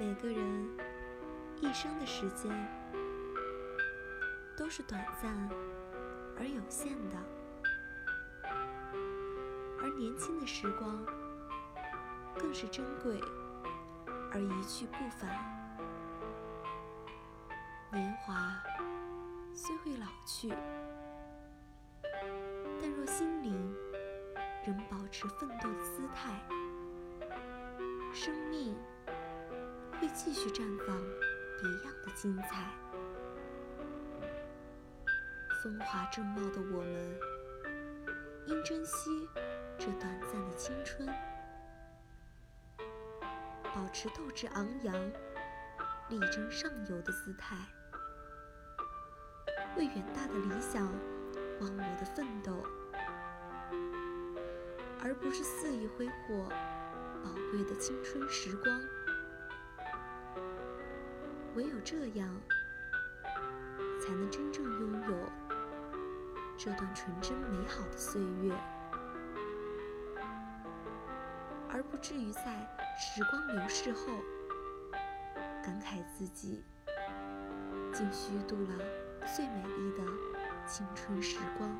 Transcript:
每个人一生的时间都是短暂而有限的，而年轻的时光更是珍贵而一去不返。年华虽会老去，但若心灵仍保持奋斗的姿态，生命。会继续绽放别样的精彩。风华正茂的我们，应珍惜这短暂的青春，保持斗志昂扬、力争上游的姿态，为远大的理想忘我的奋斗，而不是肆意挥霍宝贵的青春时光。唯有这样，才能真正拥有这段纯真美好的岁月，而不至于在时光流逝后，感慨自己竟虚度了最美丽的青春时光。